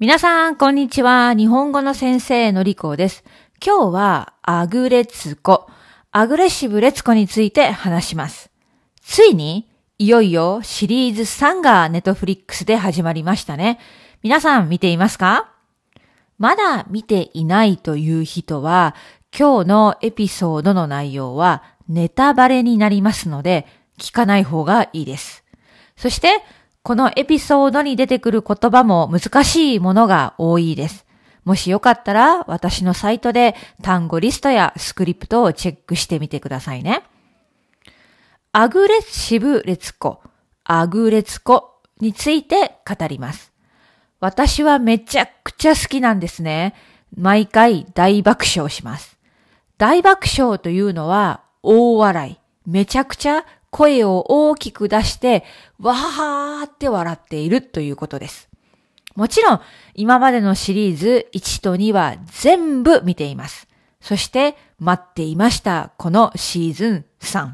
皆さん、こんにちは。日本語の先生のりこです。今日は、アグレツコ、アグレッシブレツコについて話します。ついに、いよいよシリーズ3がネットフリックスで始まりましたね。皆さん見ていますか？まだ見ていないという人は、今日のエピソードの内容はネタバレになりますので、聞かない方がいいです。そして、このエピソードに出てくる言葉も難しいものが多いです。もしよかったら私のサイトで単語リストやスクリプトをチェックしてみてくださいね。アグレッシブレツコ、アグレツコについて語ります。私はめちゃくちゃ好きなんですね。毎回大爆笑します。大爆笑というのは大笑い。めちゃくちゃ声を大きく出して、わーって笑っているということです。もちろん、今までのシリーズ1と2は全部見ています。そして待っていました、このシーズン3。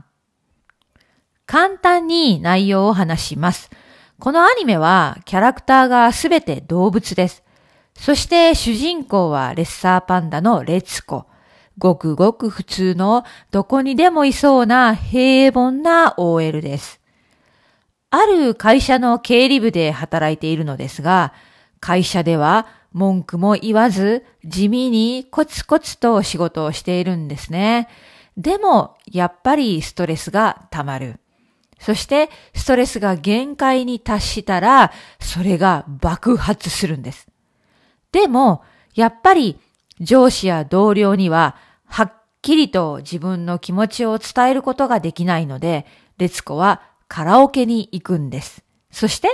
簡単に内容を話します。このアニメはキャラクターがすべて動物です。そして主人公はレッサーパンダのレツコ。ごくごく普通のどこにでもいそうな平凡な OL です。ある会社の経理部で働いているのですが、会社では文句も言わず地味にコツコツと仕事をしているんですね。でも、やっぱりストレスが溜まる。そして、ストレスが限界に達したら、それが爆発するんです。でも、やっぱり上司や同僚にははっきりと自分の気持ちを伝えることができないので、レツコはカラオケに行くんです。そして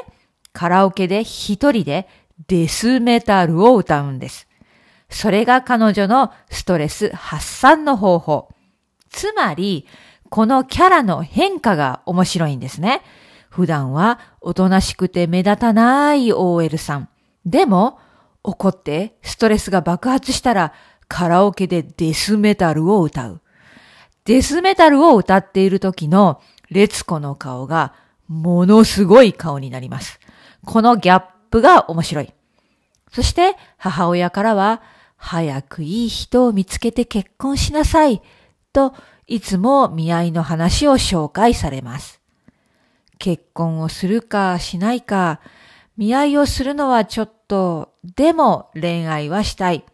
カラオケで一人でデスメタルを歌うんです。それが彼女のストレス発散の方法。つまり、このキャラの変化が面白いんですね。普段はおとなしくて目立たない OL さん。でも、怒ってストレスが爆発したらカラオケでデスメタルを歌う。デスメタルを歌っている時のレツコの顔がものすごい顔になります。このギャップが面白い。そして母親からは早くいい人を見つけて結婚しなさいといつも見合いの話を紹介されます。結婚をするかしないか、見合いをするのはちょっと、でも恋愛はしたい。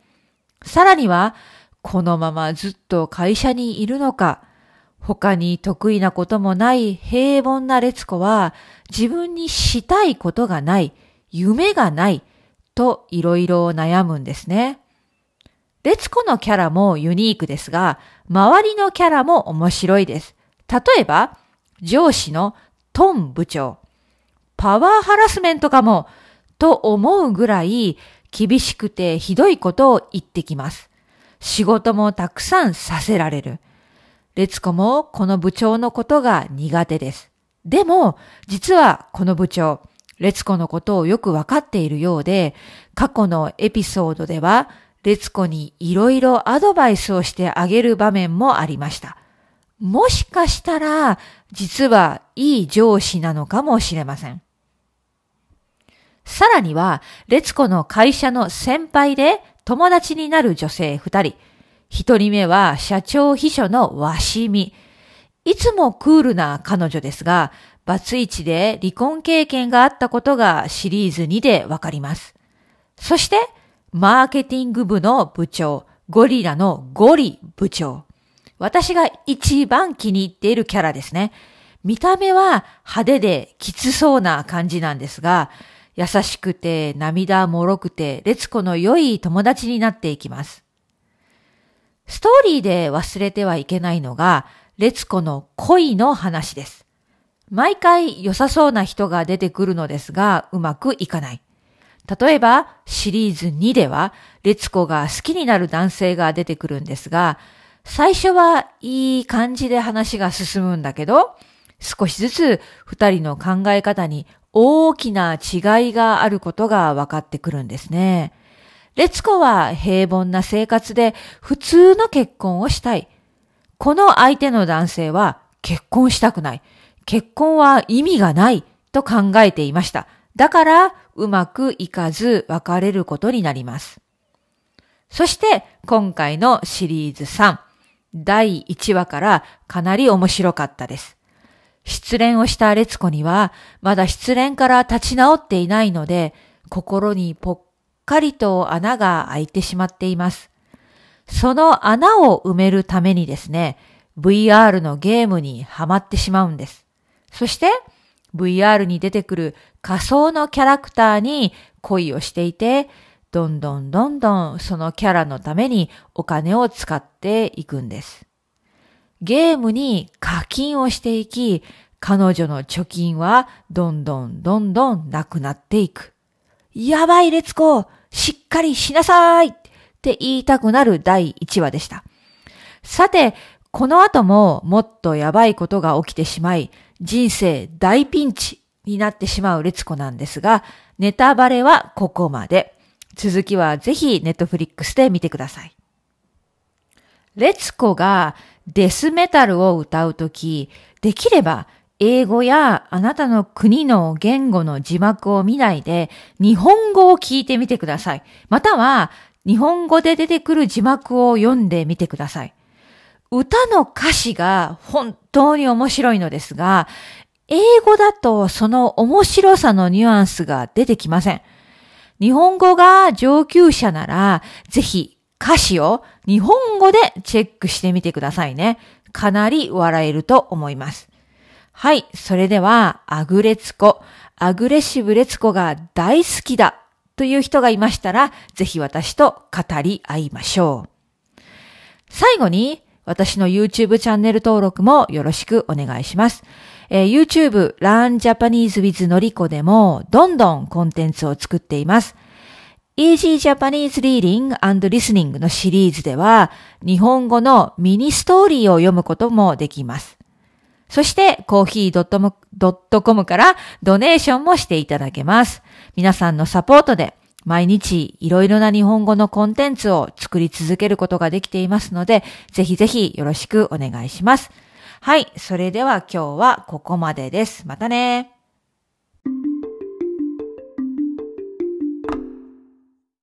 さらには、このままずっと会社にいるのか、他に得意なこともない平凡な列子は、自分にしたいことがない、夢がない、といろいろ悩むんですね。列子のキャラもユニークですが、周りのキャラも面白いです。例えば、上司のトン部長。パワーハラスメントかも、と思うぐらい厳しくてひどいことを言ってきます。仕事もたくさんさせられる。列子もこの部長のことが苦手です。でも、実はこの部長、列子のことをよくわかっているようで、過去のエピソードでは、列子にいろいろアドバイスをしてあげる場面もありました。もしかしたら、実はいい上司なのかもしれません。さらには、列子の会社の先輩で友達になる女性二人。一人目は社長秘書のわしみ。いつもクールな彼女ですが、バツイチで離婚経験があったことがシリーズ2でわかります。そして、マーケティング部の部長、ゴリラのゴリ部長。私が一番気に入っているキャラですね。見た目は派手できつそうな感じなんですが、優しくて涙もろくて、列子の良い友達になっていきます。ストーリーで忘れてはいけないのが、列子の恋の話です。毎回良さそうな人が出てくるのですが、うまくいかない。例えば、シリーズ2では、列子が好きになる男性が出てくるんですが、最初はいい感じで話が進むんだけど、少しずつ二人の考え方に大きな違いがあることが分かってくるんですね。列子は平凡な生活で普通の結婚をしたい。この相手の男性は結婚したくない。結婚は意味がないと考えていました。だからうまくいかず別れることになります。そして今回のシリーズ3、第1話からかなり面白かったです。失恋をした列子にはまだ失恋から立ち直っていないので心にぽっかりと穴が開いてしまっています。その穴を埋めるためにですね、VR のゲームにはまってしまうんです。そして VR に出てくる仮想のキャラクターに恋をしていて、どんどんどんどんそのキャラのためにお金を使っていくんです。ゲームに課金をしていき、彼女の貯金はどんどんどんどんなくなっていく。やばい、レツコしっかりしなさいって言いたくなる第1話でした。さて、この後ももっとやばいことが起きてしまい、人生大ピンチになってしまうレツコなんですが、ネタバレはここまで。続きはぜひネットフリックスで見てください。レツコがデスメタルを歌うとき、できれば英語やあなたの国の言語の字幕を見ないで日本語を聞いてみてください。または日本語で出てくる字幕を読んでみてください。歌の歌詞が本当に面白いのですが、英語だとその面白さのニュアンスが出てきません。日本語が上級者なら、ぜひ歌詞を日本語でチェックしてみてくださいね。かなり笑えると思います。はい。それでは、アグレツコ、アグレッシブレツコが大好きだという人がいましたら、ぜひ私と語り合いましょう。最後に、私の YouTube チャンネル登録もよろしくお願いします。えー、YouTube Learn Japanese with のりこでもどんどんコンテンツを作っています。Easy Japanese Reading and Listening のシリーズでは日本語のミニストーリーを読むこともできます。そして、コーヒー .com からドネーションもしていただけます。皆さんのサポートで毎日いろいろな日本語のコンテンツを作り続けることができていますので、ぜひぜひよろしくお願いします。はい。それでは今日はここまでです。またね。